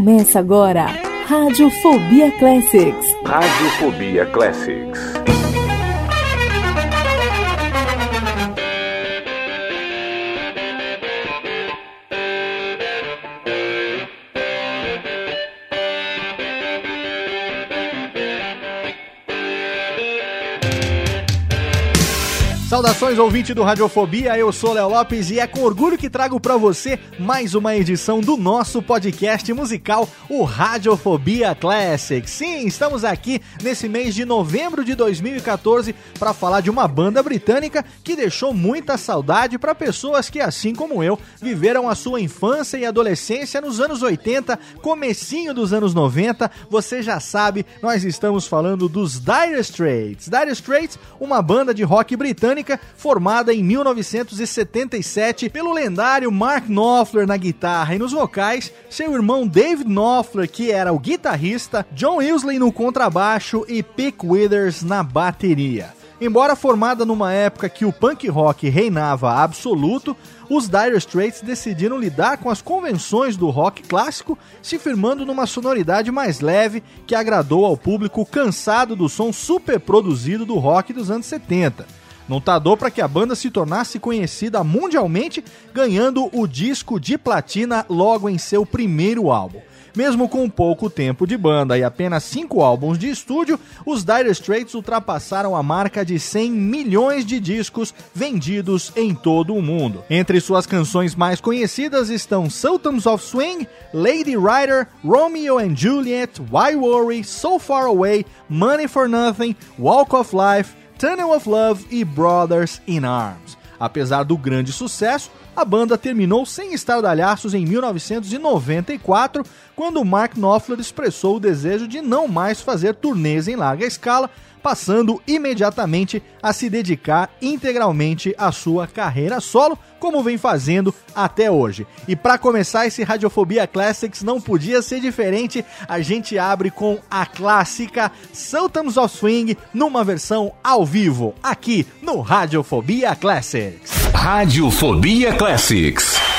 Começa agora, Radiofobia Classics. Radiofobia Classics. Saudações ouvinte do Radiofobia, eu sou Léo Lopes e é com orgulho que trago para você mais uma edição do nosso podcast musical, o Radiofobia Classic. Sim, estamos aqui nesse mês de novembro de 2014 para falar de uma banda britânica que deixou muita saudade para pessoas que, assim como eu, viveram a sua infância e adolescência nos anos 80, comecinho dos anos 90. Você já sabe, nós estamos falando dos Dire Straits. Dire Straits, uma banda de rock britânica formada em 1977 pelo lendário Mark Knopfler na guitarra e nos vocais, seu irmão David Knopfler, que era o guitarrista, John Wilsley no contrabaixo e Pick Withers na bateria. Embora formada numa época que o punk rock reinava absoluto, os Dire Straits decidiram lidar com as convenções do rock clássico, se firmando numa sonoridade mais leve que agradou ao público cansado do som super produzido do rock dos anos 70. Não tardou para que a banda se tornasse conhecida mundialmente, ganhando o disco de platina logo em seu primeiro álbum. Mesmo com pouco tempo de banda e apenas cinco álbuns de estúdio, os Dire Straits ultrapassaram a marca de 100 milhões de discos vendidos em todo o mundo. Entre suas canções mais conhecidas estão Sultans of Swing, Lady Rider, Romeo and Juliet, Why Worry, So Far Away, Money for Nothing, Walk of Life, Tunnel of Love e Brothers in Arms. Apesar do grande sucesso, a banda terminou sem estardalhaços em 1994, quando Mark Knopfler expressou o desejo de não mais fazer turnês em larga escala, passando imediatamente a se dedicar integralmente à sua carreira solo, como vem fazendo até hoje. E para começar esse Radiofobia Classics não podia ser diferente, a gente abre com a clássica Sultans of Swing numa versão ao vivo, aqui no Radiofobia Classics. Radiofobia Classics.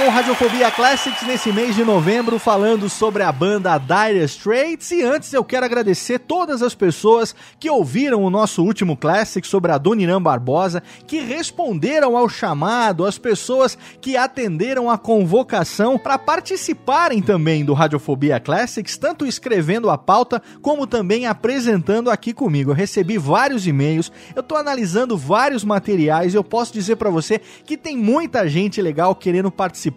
Com Radiofobia Classics nesse mês de novembro, falando sobre a banda Dire Straits. E antes eu quero agradecer todas as pessoas que ouviram o nosso último Classic sobre a Dona Irã Barbosa, que responderam ao chamado, as pessoas que atenderam a convocação para participarem também do Radiofobia Classics, tanto escrevendo a pauta como também apresentando aqui comigo. Eu recebi vários e-mails, eu estou analisando vários materiais e eu posso dizer para você que tem muita gente legal querendo participar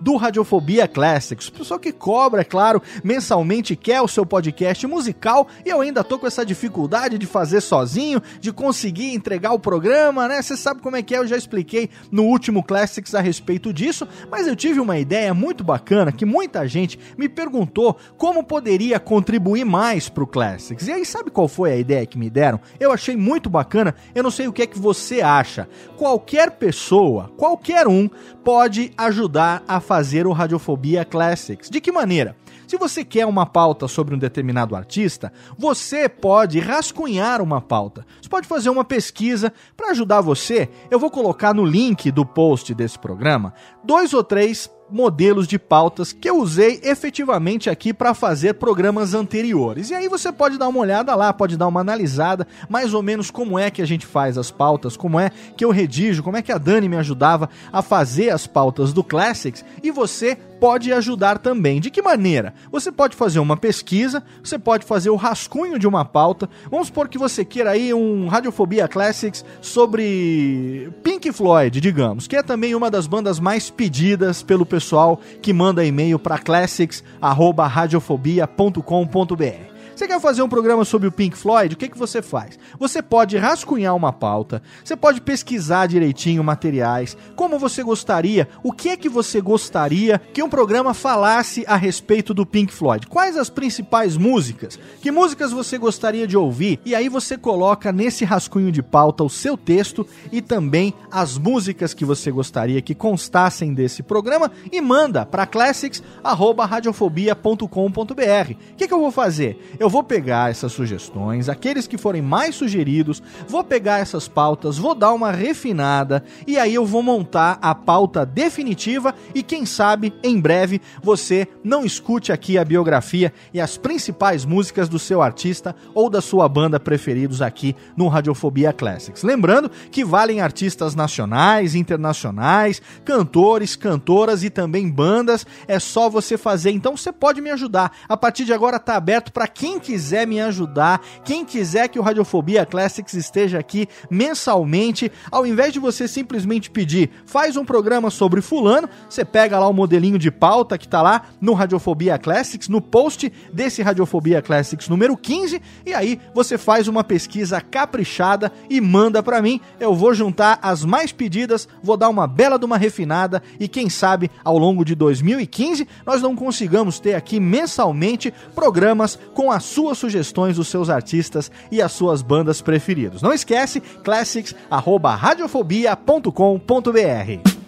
do Radiofobia Classics. Pessoal que cobra, é claro, mensalmente quer o seu podcast musical e eu ainda tô com essa dificuldade de fazer sozinho, de conseguir entregar o programa, né? Você sabe como é que é, eu já expliquei no último Classics a respeito disso, mas eu tive uma ideia muito bacana que muita gente me perguntou como poderia contribuir mais pro Classics. E aí sabe qual foi a ideia que me deram? Eu achei muito bacana, eu não sei o que é que você acha. Qualquer pessoa, qualquer um pode ajudar a fazer o Radiofobia Classics. De que maneira? Se você quer uma pauta sobre um determinado artista, você pode rascunhar uma pauta. Você pode fazer uma pesquisa para ajudar você. Eu vou colocar no link do post desse programa dois ou três modelos de pautas que eu usei efetivamente aqui para fazer programas anteriores. E aí você pode dar uma olhada lá, pode dar uma analisada, mais ou menos como é que a gente faz as pautas, como é que eu redijo, como é que a Dani me ajudava a fazer as pautas do Classics, e você pode ajudar também. De que maneira? Você pode fazer uma pesquisa, você pode fazer o rascunho de uma pauta. Vamos supor que você queira aí um Radiofobia Classics sobre Pink Floyd, digamos, que é também uma das bandas mais pedidas pelo pessoal que manda e-mail para classics@radiofobia.com.br. Você quer fazer um programa sobre o Pink Floyd? O que, que você faz? Você pode rascunhar uma pauta, você pode pesquisar direitinho materiais, como você gostaria, o que é que você gostaria que um programa falasse a respeito do Pink Floyd? Quais as principais músicas? Que músicas você gostaria de ouvir? E aí você coloca nesse rascunho de pauta o seu texto e também as músicas que você gostaria que constassem desse programa e manda para classics@radiofobia.com.br. O que, que eu vou fazer? Eu vou pegar essas sugestões, aqueles que forem mais sugeridos, vou pegar essas pautas, vou dar uma refinada e aí eu vou montar a pauta definitiva e quem sabe em breve você não escute aqui a biografia e as principais músicas do seu artista ou da sua banda preferidos aqui no Radiofobia Classics. Lembrando que valem artistas nacionais, internacionais, cantores, cantoras e também bandas. É só você fazer. Então você pode me ajudar. A partir de agora tá aberto para quem quiser me ajudar, quem quiser que o Radiofobia Classics esteja aqui mensalmente, ao invés de você simplesmente pedir, faz um programa sobre fulano, você pega lá o modelinho de pauta que tá lá no Radiofobia Classics, no post desse Radiofobia Classics número 15, e aí você faz uma pesquisa caprichada e manda para mim. Eu vou juntar as mais pedidas, vou dar uma bela de uma refinada e quem sabe ao longo de 2015 nós não consigamos ter aqui mensalmente programas com as suas sugestões dos seus artistas e as suas bandas preferidos. Não esquece, classics@radiofobia.com.br.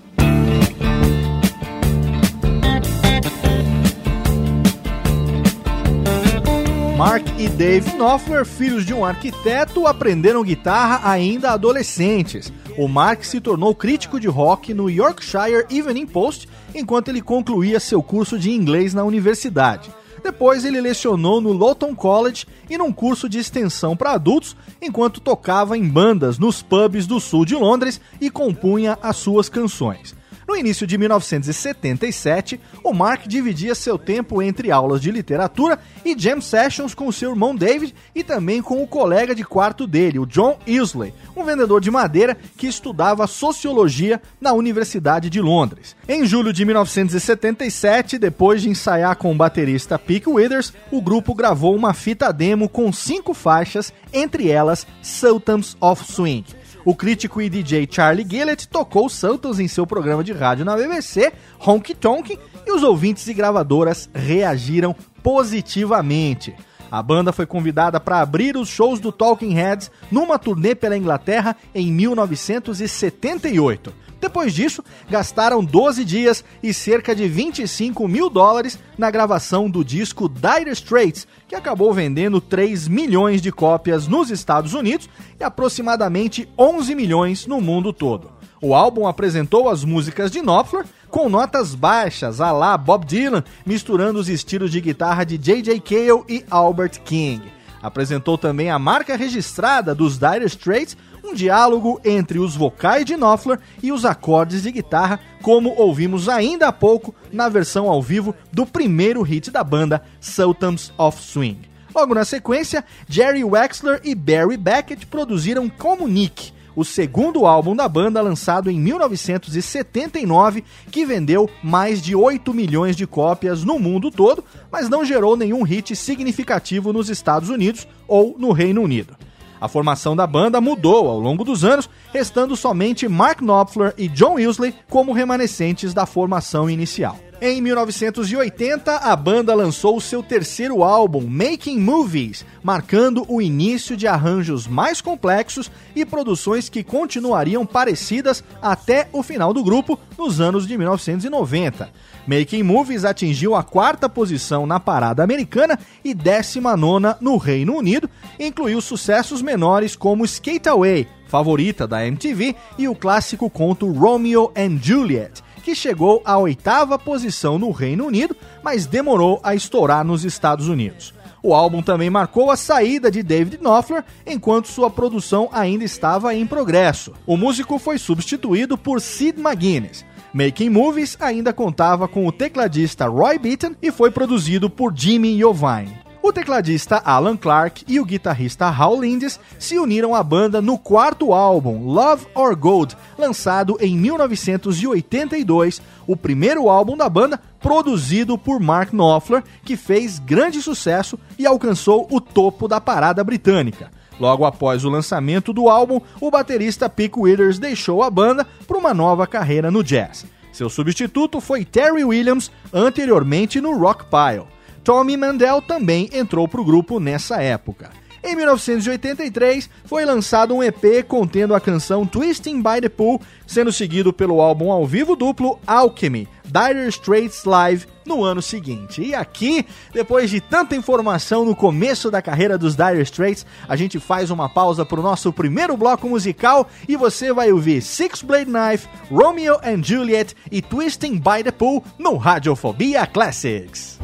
Mark e Dave Knopfler, filhos de um arquiteto, aprenderam guitarra ainda adolescentes. O Mark se tornou crítico de rock no Yorkshire Evening Post enquanto ele concluía seu curso de inglês na universidade. Depois ele lecionou no Lowton College e num curso de extensão para adultos, enquanto tocava em bandas nos pubs do sul de Londres e compunha as suas canções. No início de 1977, o Mark dividia seu tempo entre aulas de literatura e jam sessions com seu irmão David e também com o colega de quarto dele, o John Isley, um vendedor de madeira que estudava sociologia na Universidade de Londres. Em julho de 1977, depois de ensaiar com o baterista Pick Withers, o grupo gravou uma fita demo com cinco faixas, entre elas Sultans of Swing. O crítico e DJ Charlie Gillett tocou Santos em seu programa de rádio na BBC, Honky Tonk, e os ouvintes e gravadoras reagiram positivamente. A banda foi convidada para abrir os shows do Talking Heads numa turnê pela Inglaterra em 1978. Depois disso, gastaram 12 dias e cerca de 25 mil dólares na gravação do disco Dire Straits, que acabou vendendo 3 milhões de cópias nos Estados Unidos e aproximadamente 11 milhões no mundo todo. O álbum apresentou as músicas de Knopfler, com notas baixas, a lá Bob Dylan, misturando os estilos de guitarra de J.J. Cale e Albert King. Apresentou também a marca registrada dos Dire Straits, um diálogo entre os vocais de Knopfler e os acordes de guitarra, como ouvimos ainda há pouco na versão ao vivo do primeiro hit da banda, Sultans of Swing. Logo na sequência, Jerry Wexler e Barry Beckett produziram Comunique, o segundo álbum da banda lançado em 1979, que vendeu mais de 8 milhões de cópias no mundo todo, mas não gerou nenhum hit significativo nos Estados Unidos ou no Reino Unido. A formação da banda mudou ao longo dos anos, restando somente Mark Knopfler e John Wilsley como remanescentes da formação inicial. Em 1980, a banda lançou seu terceiro álbum, Making Movies, marcando o início de arranjos mais complexos e produções que continuariam parecidas até o final do grupo nos anos de 1990. Making Movies atingiu a quarta posição na parada americana e décima nona no Reino Unido, incluiu sucessos menores como Skate Away, favorita da MTV, e o clássico conto Romeo and Juliet que chegou à oitava posição no Reino Unido, mas demorou a estourar nos Estados Unidos. O álbum também marcou a saída de David Knopfler, enquanto sua produção ainda estava em progresso. O músico foi substituído por Sid McGuinness. Making Movies ainda contava com o tecladista Roy Beaton e foi produzido por Jimmy Iovine. O tecladista Alan Clark e o guitarrista Hal Lindes se uniram à banda no quarto álbum, Love or Gold, lançado em 1982, o primeiro álbum da banda produzido por Mark Knopfler, que fez grande sucesso e alcançou o topo da parada britânica. Logo após o lançamento do álbum, o baterista Pick Withers deixou a banda para uma nova carreira no jazz. Seu substituto foi Terry Williams, anteriormente no Rock Pile. Tommy Mandel também entrou para o grupo nessa época. Em 1983, foi lançado um EP contendo a canção Twisting by the Pool, sendo seguido pelo álbum ao vivo duplo Alchemy, Dire Straits Live, no ano seguinte. E aqui, depois de tanta informação no começo da carreira dos Dire Straits, a gente faz uma pausa para o nosso primeiro bloco musical e você vai ouvir Six Blade Knife, Romeo and Juliet e Twisting by the Pool no Radiofobia Classics.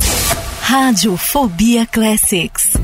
Radiofobia Classics.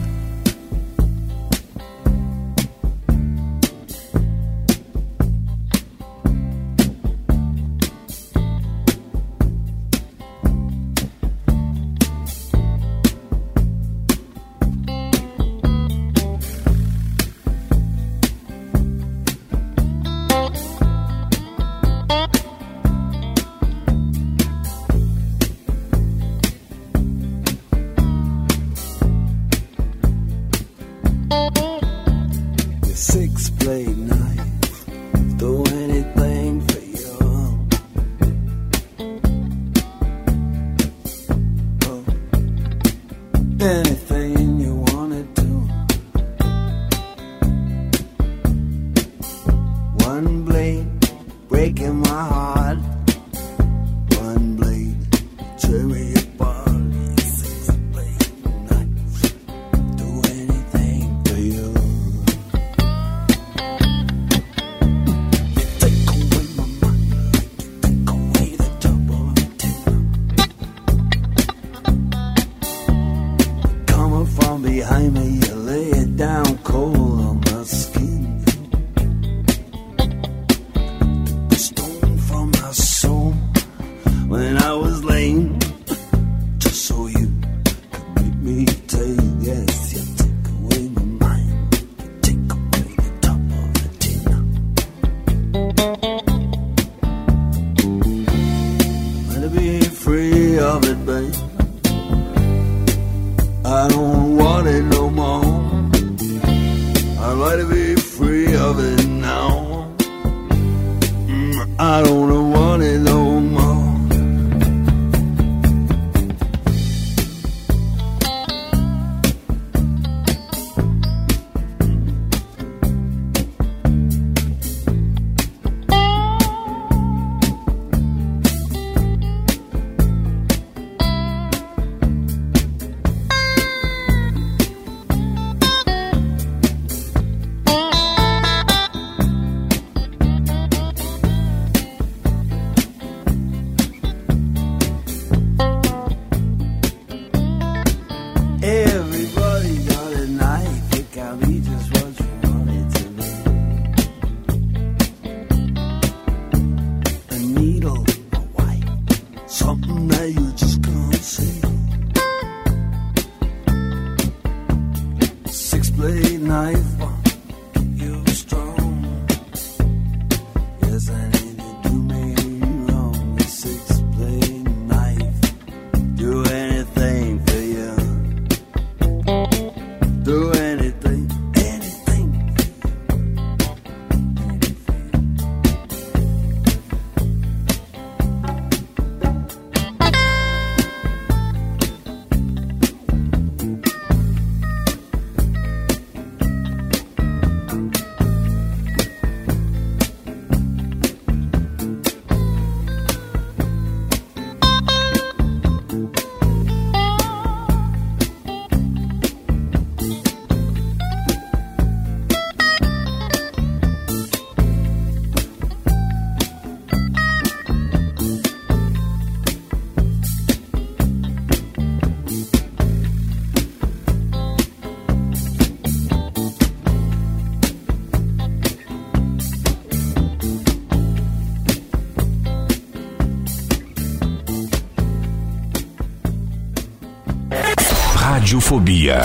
Radiofobia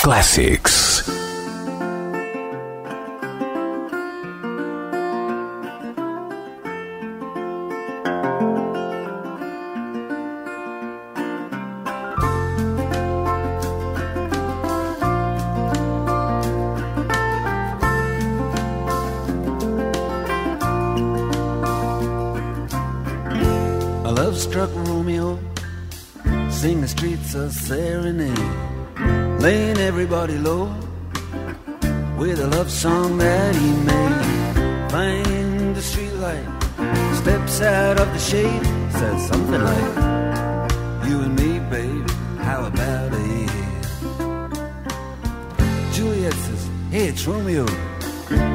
Classics. A love struck Romeo, sing the streets a serenade, laying everybody low with a love song that he made. Find the streetlight, steps out of the shade, says something like, "You and me, babe, how about it?" Juliet says, "Hey, it's Romeo.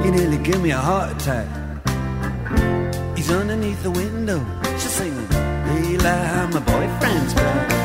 You nearly give me a heart attack." He's underneath the window. She's singing, Eli, my boyfriend's back.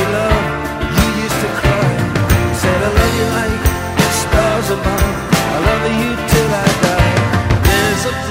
I love you like the stars above. I love you till I die. There's a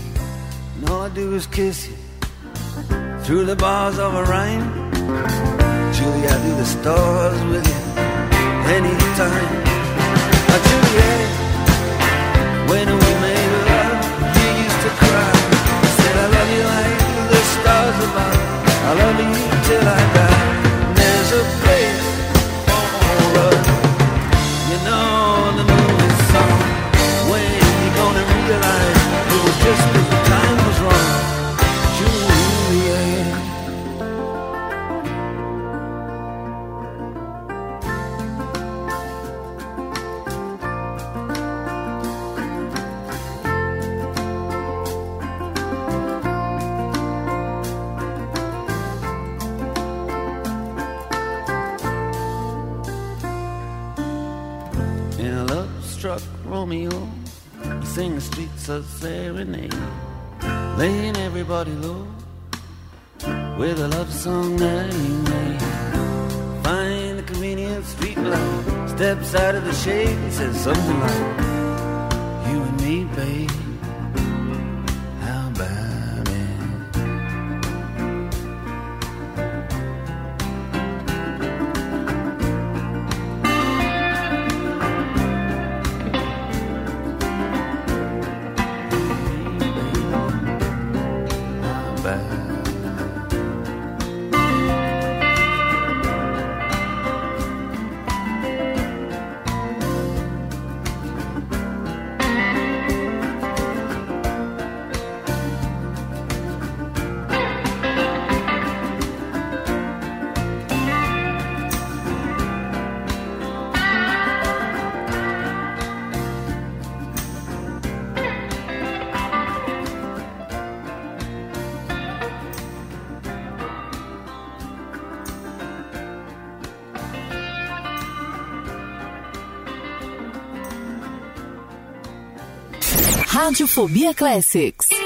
And all I do is kiss you through the bars of a rhyme. Julie, I do the stars with you anytime. Now, Julie, when we made love, you used to cry. I said, I love you like the stars above. I love you till I die. There's a place for us. You know the moon is song. When you gonna realize? Romeo. Sing the streets a serenade, laying everybody low with a love song that he made. Find the convenient street light, steps out of the shade and says something like, Radiofobia Classics.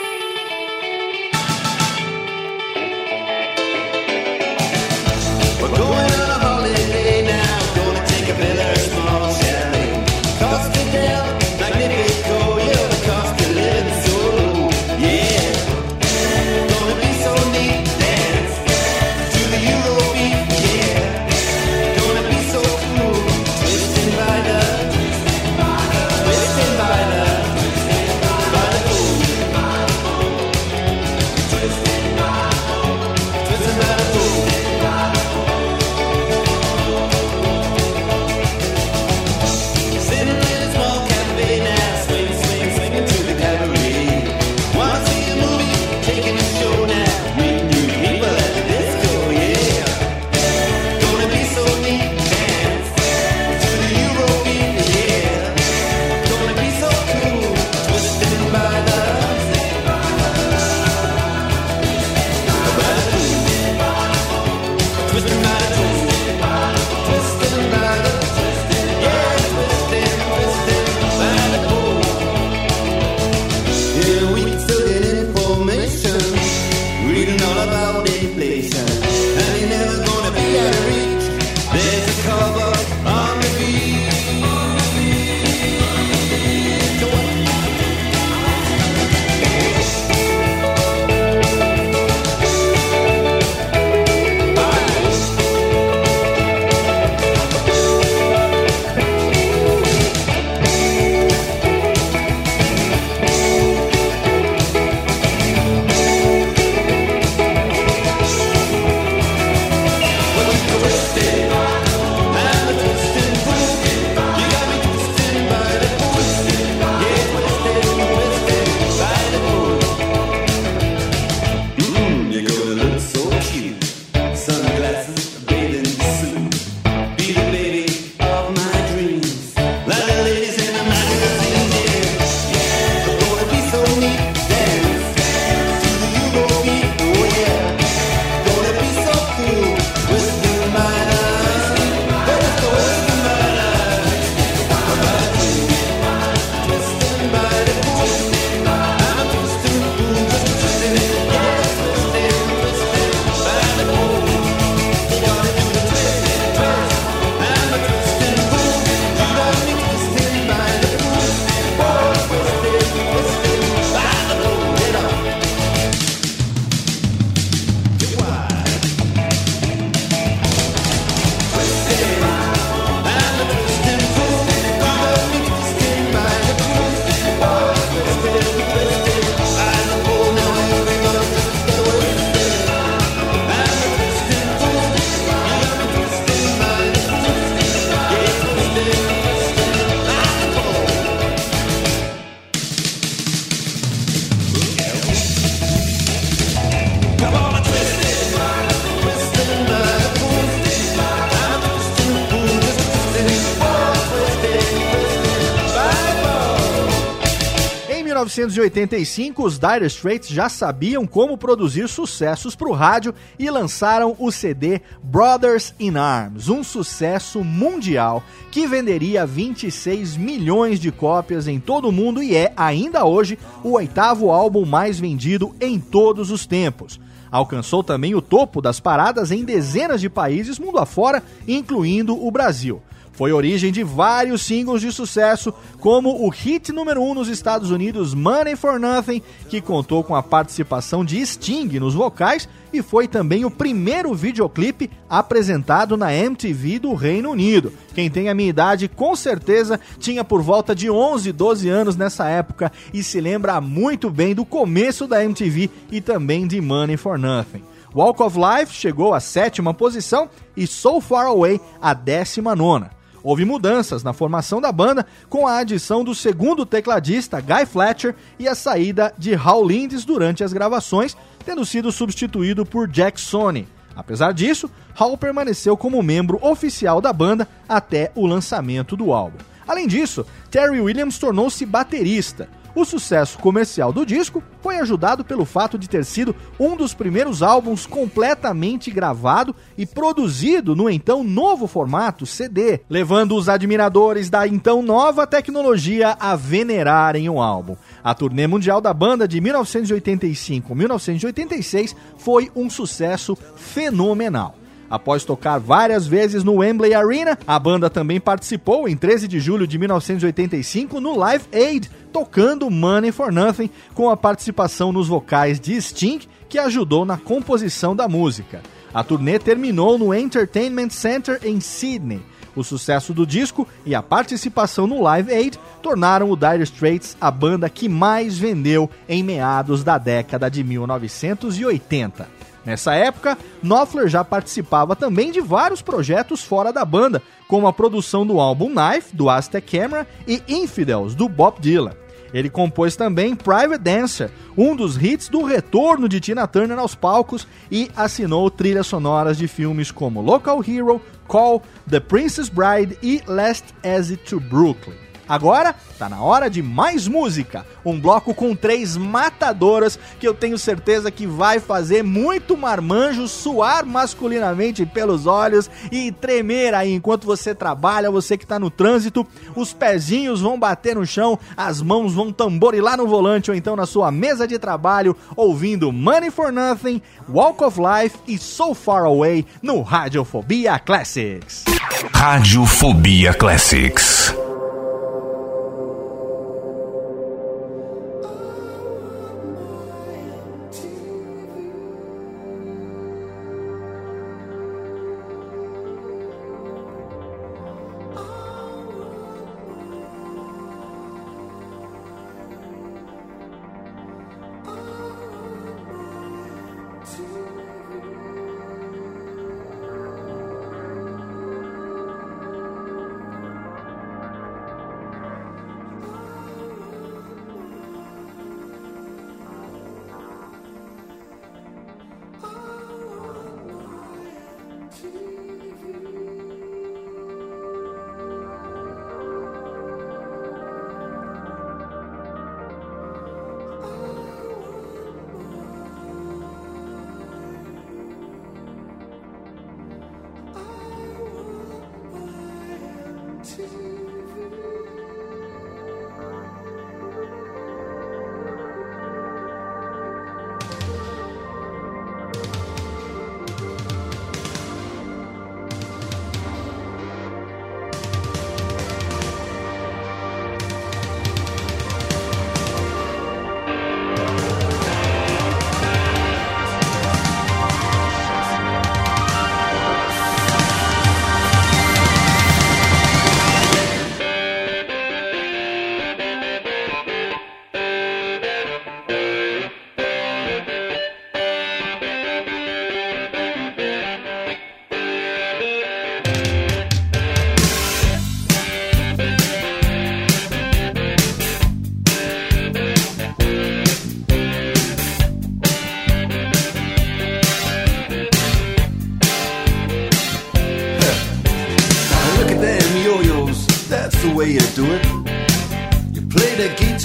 1985, os Dire Straits já sabiam como produzir sucessos para o rádio e lançaram o CD Brothers in Arms, um sucesso mundial que venderia 26 milhões de cópias em todo o mundo e é, ainda hoje, o oitavo álbum mais vendido em todos os tempos. Alcançou também o topo das paradas em dezenas de países mundo afora, incluindo o Brasil foi origem de vários singles de sucesso, como o hit número 1 um nos Estados Unidos, Money for Nothing, que contou com a participação de Sting nos vocais e foi também o primeiro videoclipe apresentado na MTV do Reino Unido. Quem tem a minha idade com certeza tinha por volta de 11, 12 anos nessa época e se lembra muito bem do começo da MTV e também de Money for Nothing. Walk of Life chegou à sétima posição e So Far Away à décima nona. Houve mudanças na formação da banda, com a adição do segundo tecladista, Guy Fletcher, e a saída de Hal Lindes durante as gravações, tendo sido substituído por Jack Sony. Apesar disso, Hal permaneceu como membro oficial da banda até o lançamento do álbum. Além disso, Terry Williams tornou-se baterista. O sucesso comercial do disco foi ajudado pelo fato de ter sido um dos primeiros álbuns completamente gravado e produzido no então novo formato CD, levando os admiradores da então nova tecnologia a venerarem o álbum. A turnê mundial da banda de 1985-1986 foi um sucesso fenomenal. Após tocar várias vezes no Wembley Arena, a banda também participou em 13 de julho de 1985 no Live Aid, tocando Money for Nothing, com a participação nos vocais de Sting, que ajudou na composição da música. A turnê terminou no Entertainment Center em Sydney. O sucesso do disco e a participação no Live Aid tornaram o Dire Straits a banda que mais vendeu em meados da década de 1980. Nessa época, Knopfler já participava também de vários projetos fora da banda, como a produção do álbum Knife, do Aztec Camera, e Infidels, do Bob Dylan. Ele compôs também Private Dancer, um dos hits do retorno de Tina Turner aos palcos, e assinou trilhas sonoras de filmes como Local Hero, Call, The Princess Bride e Last Exit to Brooklyn. Agora tá na hora de mais música. Um bloco com três matadoras que eu tenho certeza que vai fazer muito marmanjo suar masculinamente pelos olhos e tremer aí enquanto você trabalha, você que tá no trânsito, os pezinhos vão bater no chão, as mãos vão tamborilar no volante ou então na sua mesa de trabalho, ouvindo Money for Nothing, Walk of Life e So Far Away no Radiofobia Classics. Radiofobia Classics.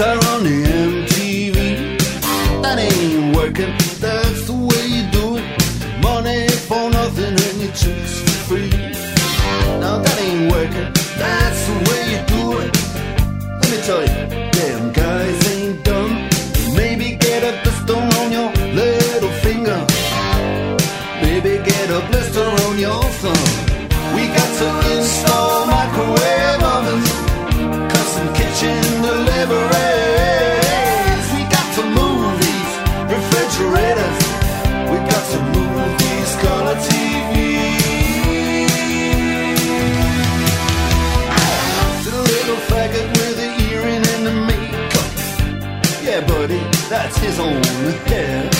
guitar on the MTV. That ain't working, that's the way you do it. Money for nothing and your chicks for free. Now that ain't working, that's the way you do it. Let me tell you. his own hair.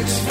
It's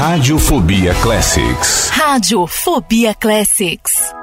Radiofobia Classics. Radiofobia Classics.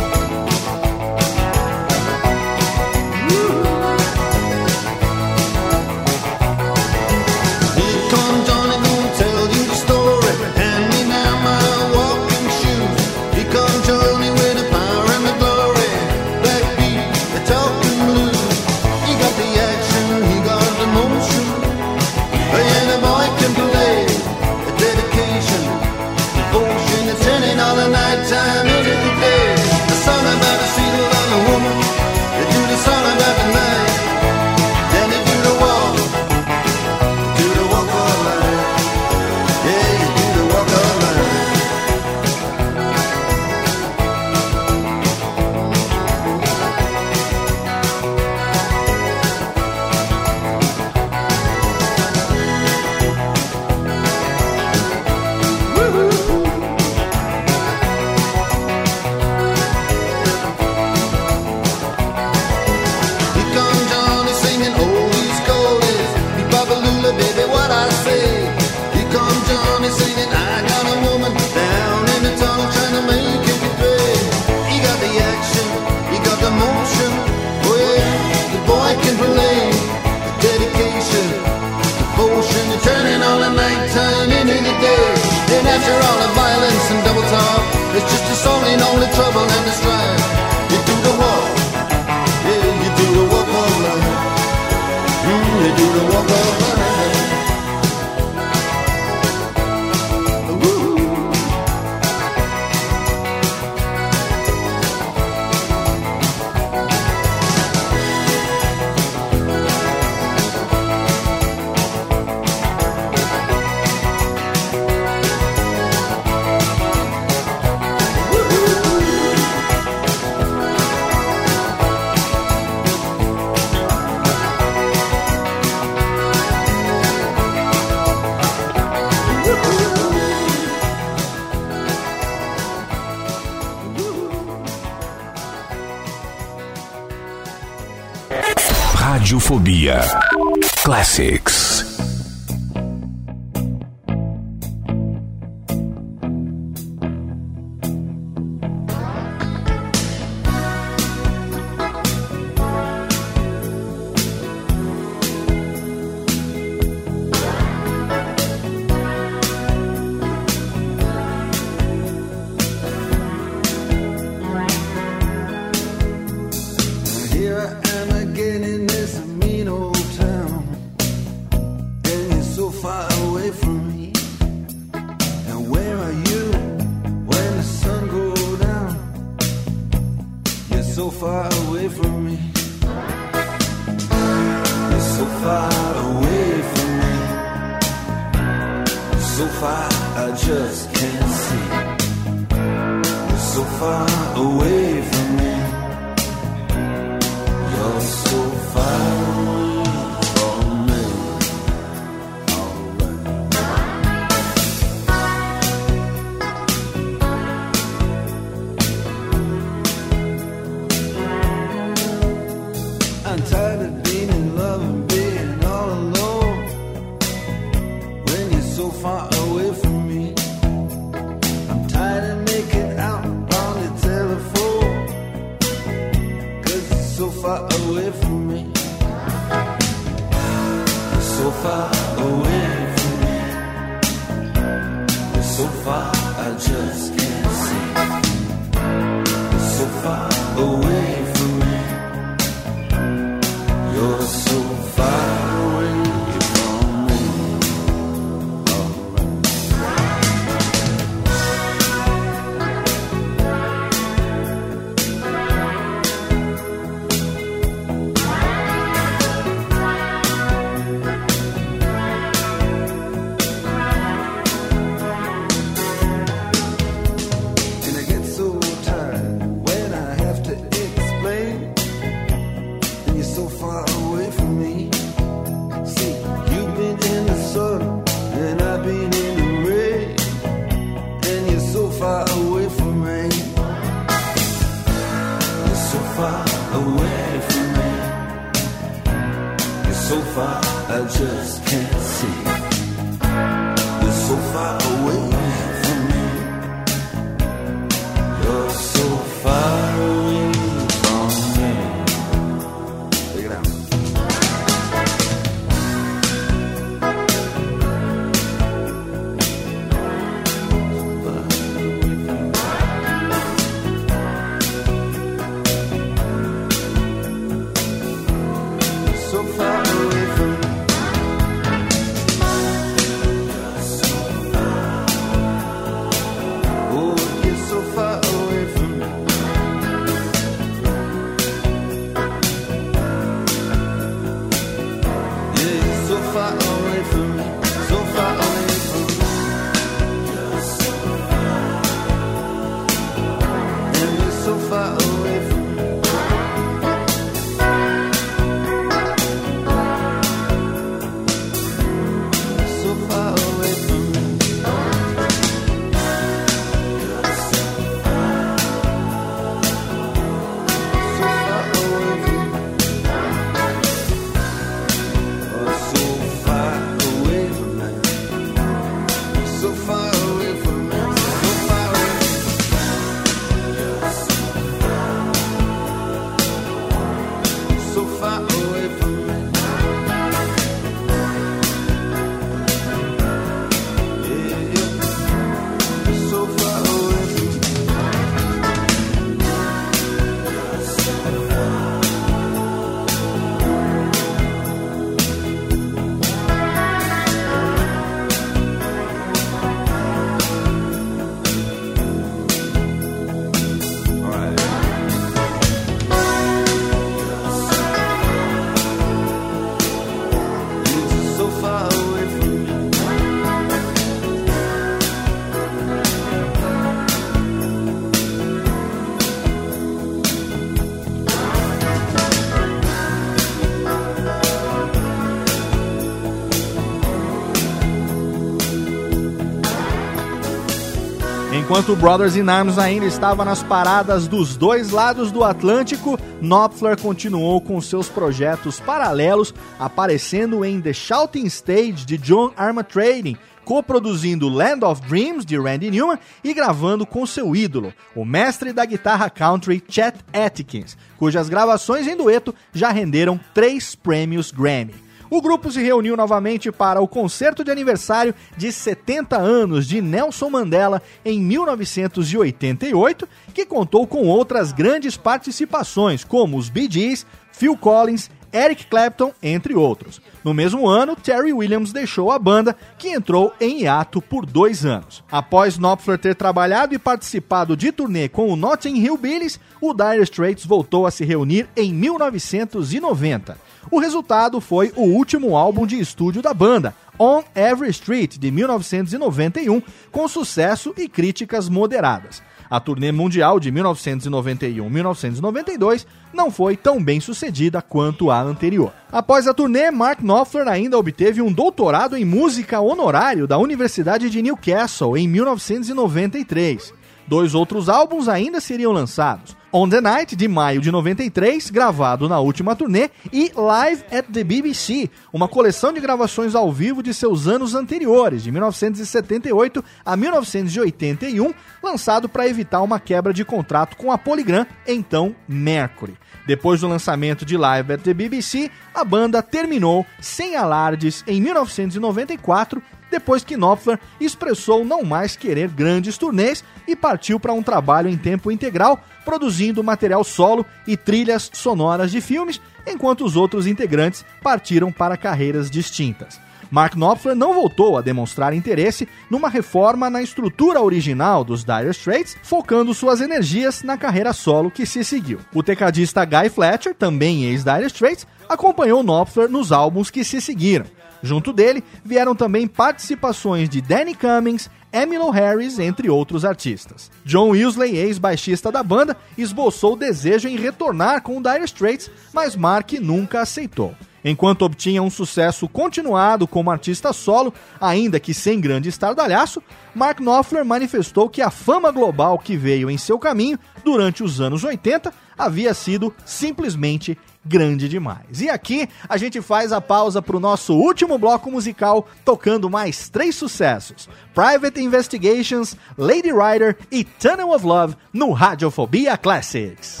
Enquanto Brothers in Arms ainda estava nas paradas dos dois lados do Atlântico, Knopfler continuou com seus projetos paralelos, aparecendo em The Shouting Stage de John Armatrading, coproduzindo Land of Dreams de Randy Newman e gravando com seu ídolo, o mestre da guitarra country Chet Atkins, cujas gravações em dueto já renderam três prêmios Grammy. O grupo se reuniu novamente para o concerto de aniversário de 70 anos de Nelson Mandela em 1988, que contou com outras grandes participações, como os Bee Gees, Phil Collins, Eric Clapton, entre outros. No mesmo ano, Terry Williams deixou a banda, que entrou em hiato por dois anos. Após Knopfler ter trabalhado e participado de turnê com o Notting Hill Billies, o Dire Straits voltou a se reunir em 1990. O resultado foi o último álbum de estúdio da banda, On Every Street, de 1991, com sucesso e críticas moderadas. A turnê mundial de 1991-1992 não foi tão bem sucedida quanto a anterior. Após a turnê, Mark Knopfler ainda obteve um doutorado em música honorário da Universidade de Newcastle em 1993. Dois outros álbuns ainda seriam lançados. On the Night, de maio de 93, gravado na última turnê, e Live at the BBC, uma coleção de gravações ao vivo de seus anos anteriores, de 1978 a 1981, lançado para evitar uma quebra de contrato com a Polygram, então Mercury. Depois do lançamento de Live at the BBC, a banda terminou sem alardes em 1994 depois que Knopfler expressou não mais querer grandes turnês e partiu para um trabalho em tempo integral, produzindo material solo e trilhas sonoras de filmes, enquanto os outros integrantes partiram para carreiras distintas. Mark Knopfler não voltou a demonstrar interesse numa reforma na estrutura original dos Dire Straits, focando suas energias na carreira solo que se seguiu. O tecladista Guy Fletcher, também ex-Dire Straits, acompanhou Knopfler nos álbuns que se seguiram. Junto dele vieram também participações de Danny Cummings, Emilio Harris, entre outros artistas. John Wilsley, ex-baixista da banda, esboçou o desejo em retornar com o Dire Straits, mas Mark nunca aceitou. Enquanto obtinha um sucesso continuado como artista solo, ainda que sem grande estardalhaço, Mark Knopfler manifestou que a fama global que veio em seu caminho durante os anos 80 havia sido simplesmente grande demais. E aqui a gente faz a pausa para o nosso último bloco musical, tocando mais três sucessos: Private Investigations, Lady Rider e Tunnel of Love no Radiofobia Classics.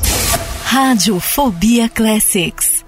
Radiofobia Classics.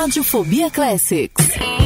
Radiofobia Classics.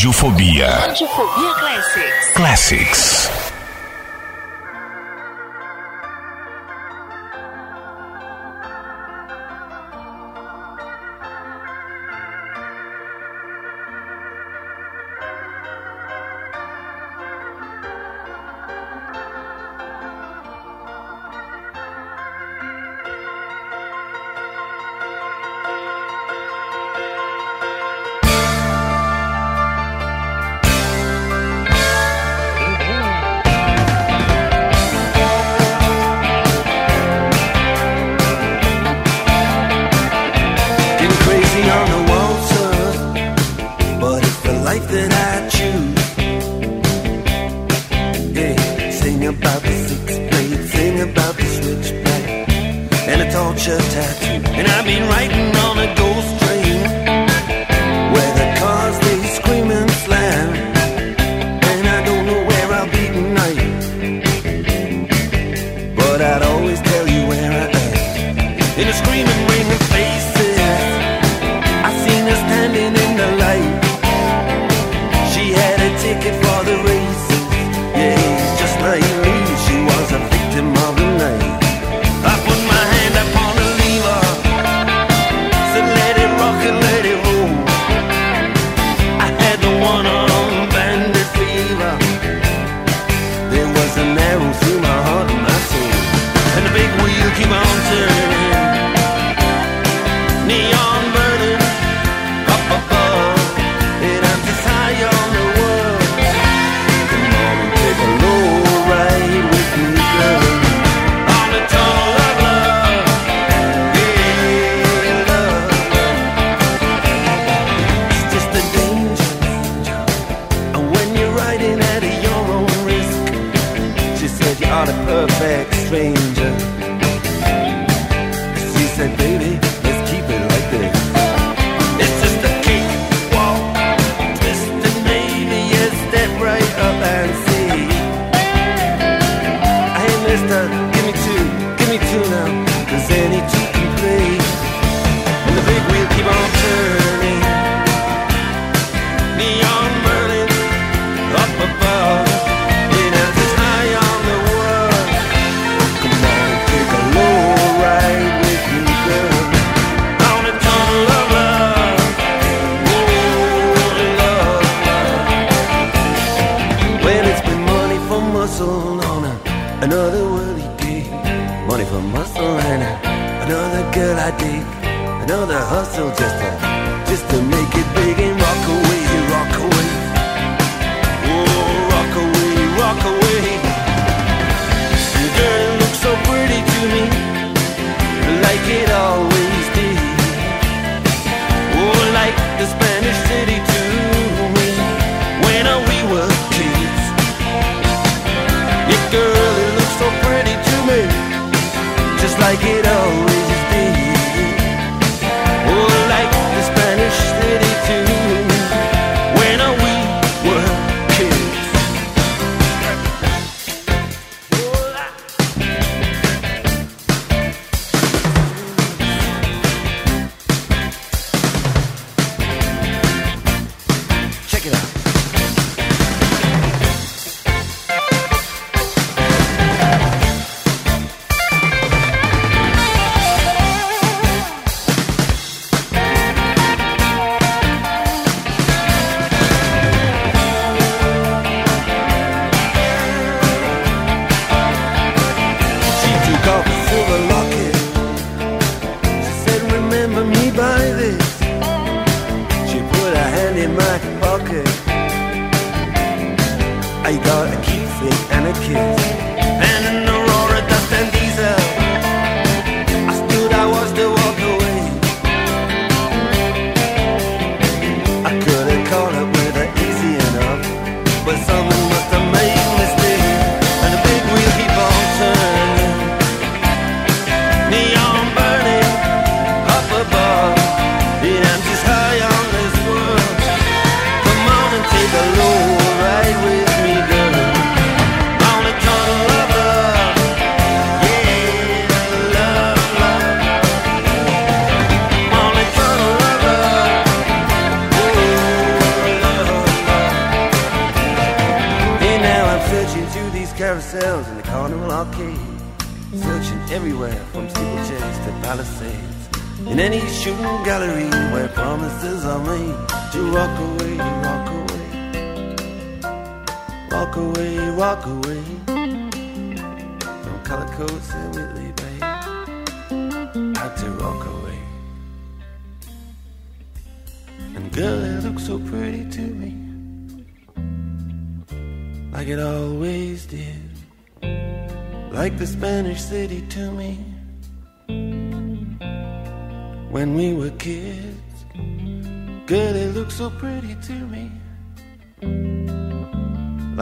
Radiofobia. Radiofobia Classics. Classics. I'd always tell you where I am. In a screaming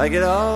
I get all?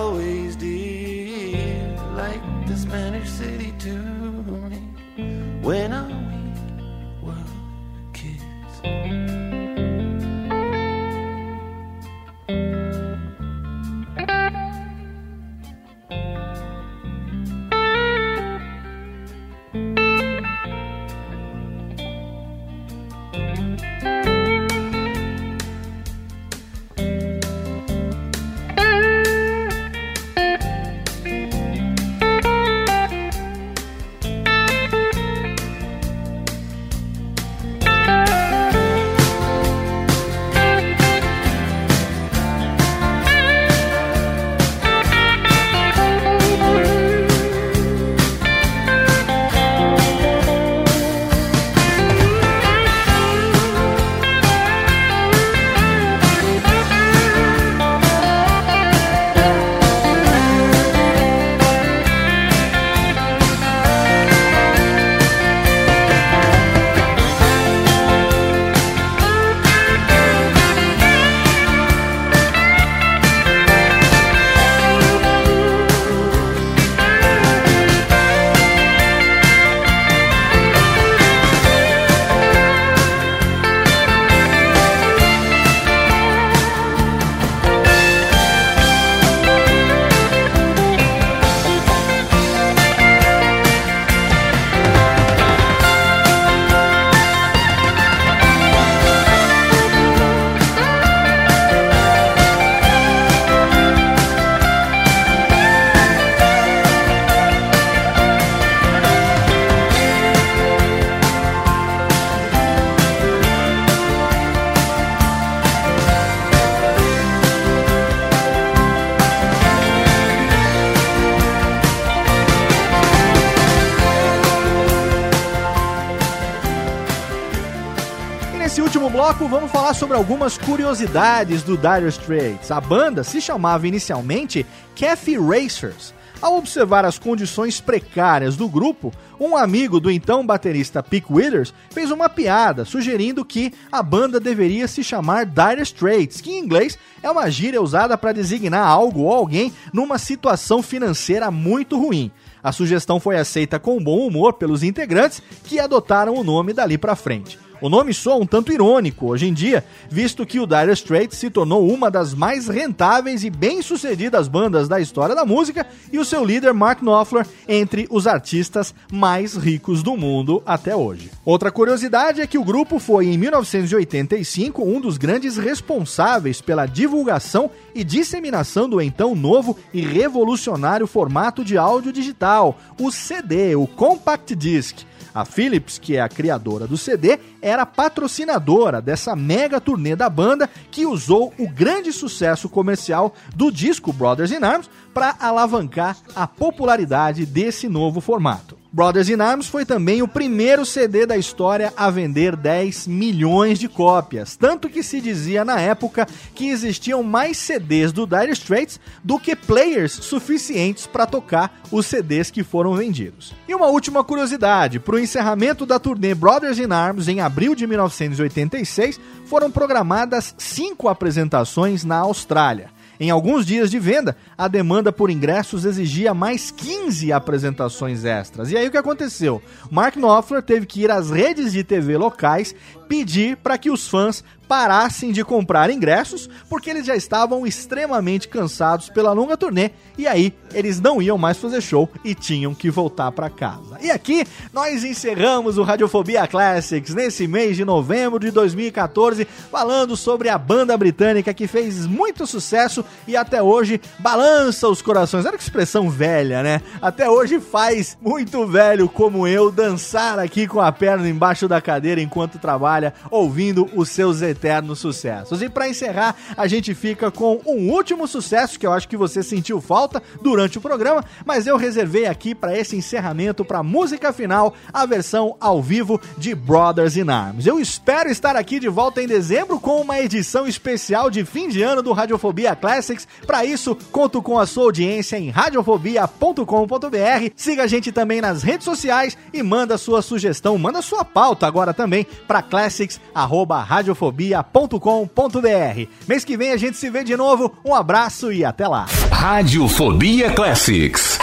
Falar sobre algumas curiosidades do Dire Straits. A banda se chamava inicialmente Cafe Racers. Ao observar as condições precárias do grupo, um amigo do então baterista Pick Withers fez uma piada sugerindo que a banda deveria se chamar Dire Straits, que em inglês é uma gíria usada para designar algo ou alguém numa situação financeira muito ruim. A sugestão foi aceita com bom humor pelos integrantes que adotaram o nome dali para frente. O nome soa um tanto irônico hoje em dia, visto que o Dire Straits se tornou uma das mais rentáveis e bem-sucedidas bandas da história da música e o seu líder Mark Knopfler entre os artistas mais ricos do mundo até hoje. Outra curiosidade é que o grupo foi em 1985 um dos grandes responsáveis pela divulgação e disseminação do então novo e revolucionário formato de áudio digital, o CD, o Compact Disc. A Philips, que é a criadora do CD, era patrocinadora dessa mega turnê da banda que usou o grande sucesso comercial do disco Brothers in Arms para alavancar a popularidade desse novo formato. Brothers in Arms foi também o primeiro CD da história a vender 10 milhões de cópias, tanto que se dizia na época que existiam mais CDs do Dire Straits do que players suficientes para tocar os CDs que foram vendidos. E uma última curiosidade, para o encerramento da turnê Brothers in Arms em abril de 1986, foram programadas cinco apresentações na Austrália. Em alguns dias de venda, a demanda por ingressos exigia mais 15 apresentações extras. E aí o que aconteceu? Mark Knopfler teve que ir às redes de TV locais pedir para que os fãs parassem de comprar ingressos, porque eles já estavam extremamente cansados pela longa turnê e aí eles não iam mais fazer show e tinham que voltar para casa. E aqui nós encerramos o Radiofobia Classics nesse mês de novembro de 2014, falando sobre a banda britânica que fez muito sucesso e até hoje balança os corações. Olha que expressão velha, né? Até hoje faz muito velho como eu dançar aqui com a perna embaixo da cadeira enquanto trabalha, ouvindo os seus eternos sucessos. E para encerrar, a gente fica com um último sucesso que eu acho que você sentiu falta durante o programa, mas eu reservei aqui para esse encerramento, para música final, a versão ao vivo de Brothers in Arms. Eu espero estar aqui de volta em dezembro com uma edição especial de fim de ano do Radiofobia Classics. Para isso, conto com a sua audiência em radiofobia.com.br. Siga a gente também nas redes sociais e manda sua sugestão, manda sua pauta agora também para classics@radiofobia.com.br. Mês que vem a gente se vê de novo. Um abraço e até lá. Radiofobia Classics.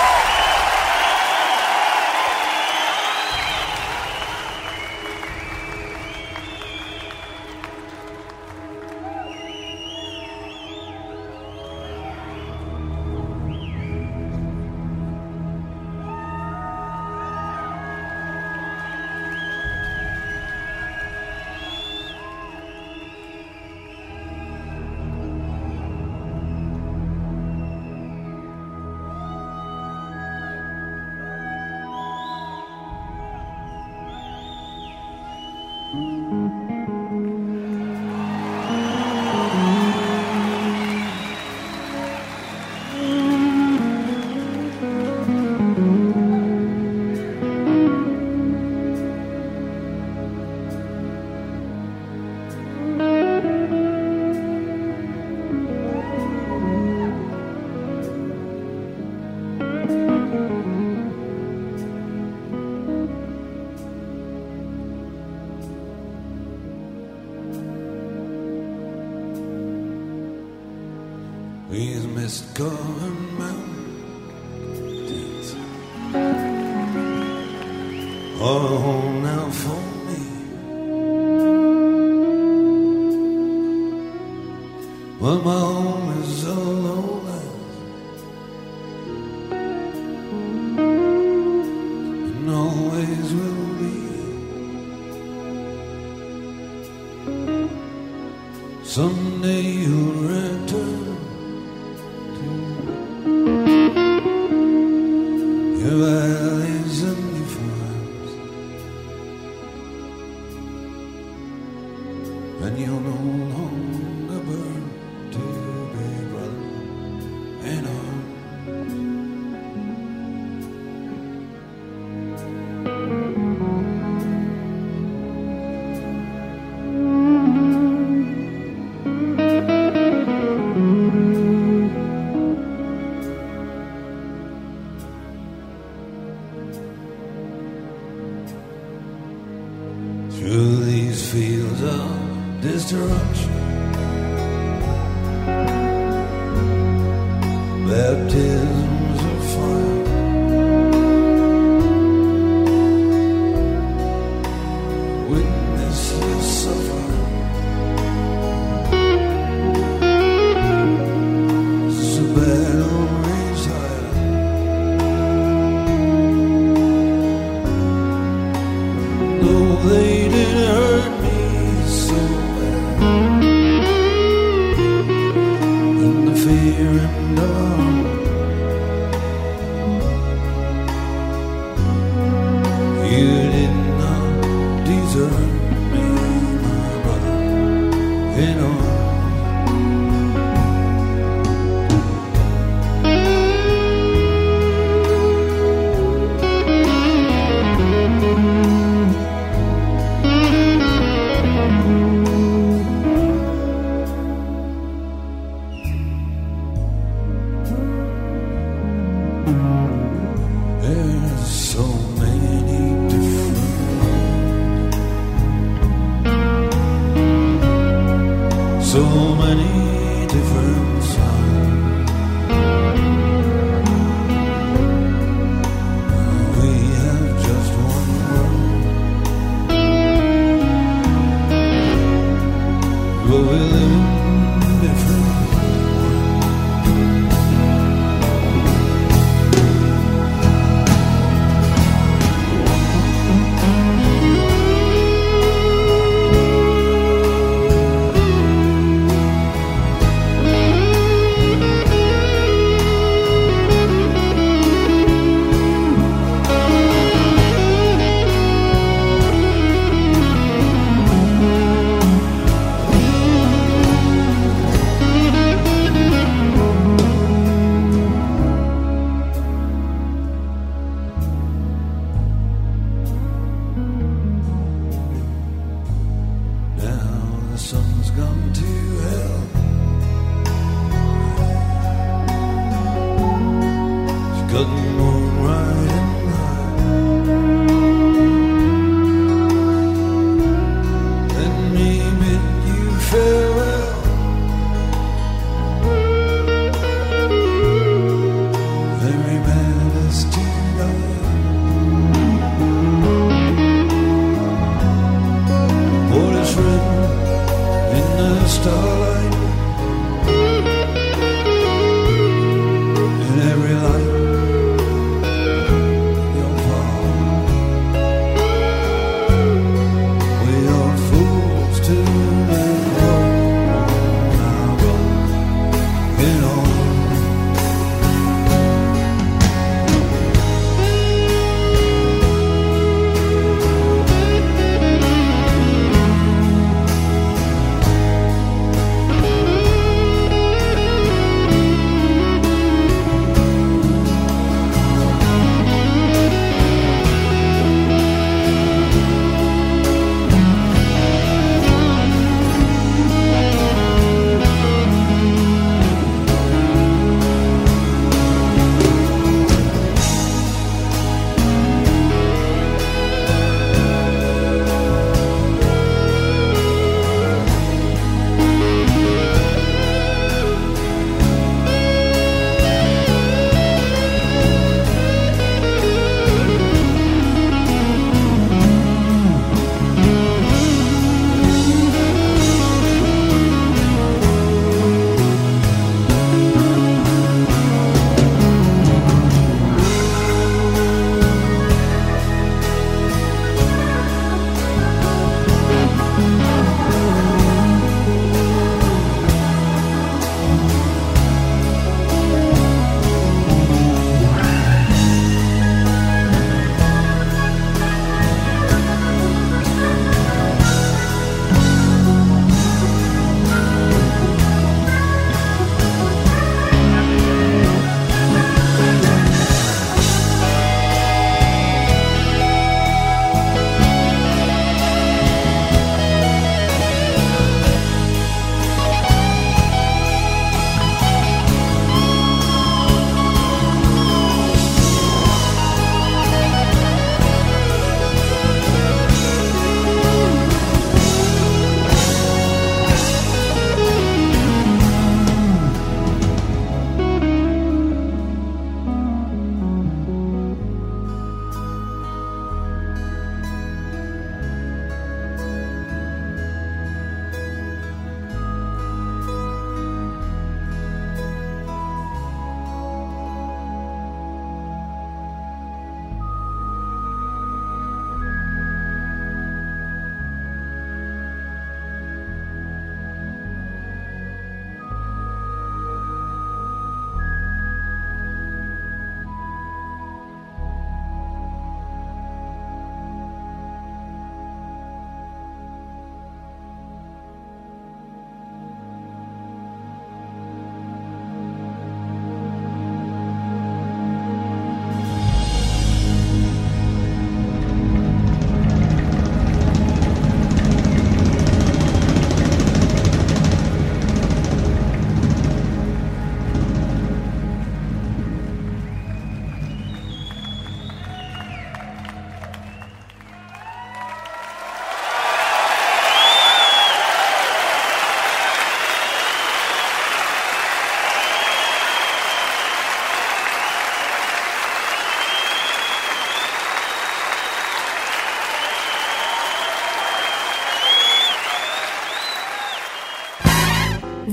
Well, my only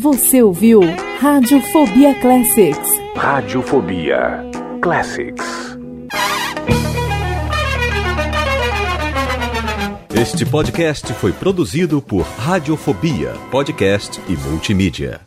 Você ouviu Radiofobia Classics. Radiofobia Classics. Este podcast foi produzido por Radiofobia, podcast e multimídia.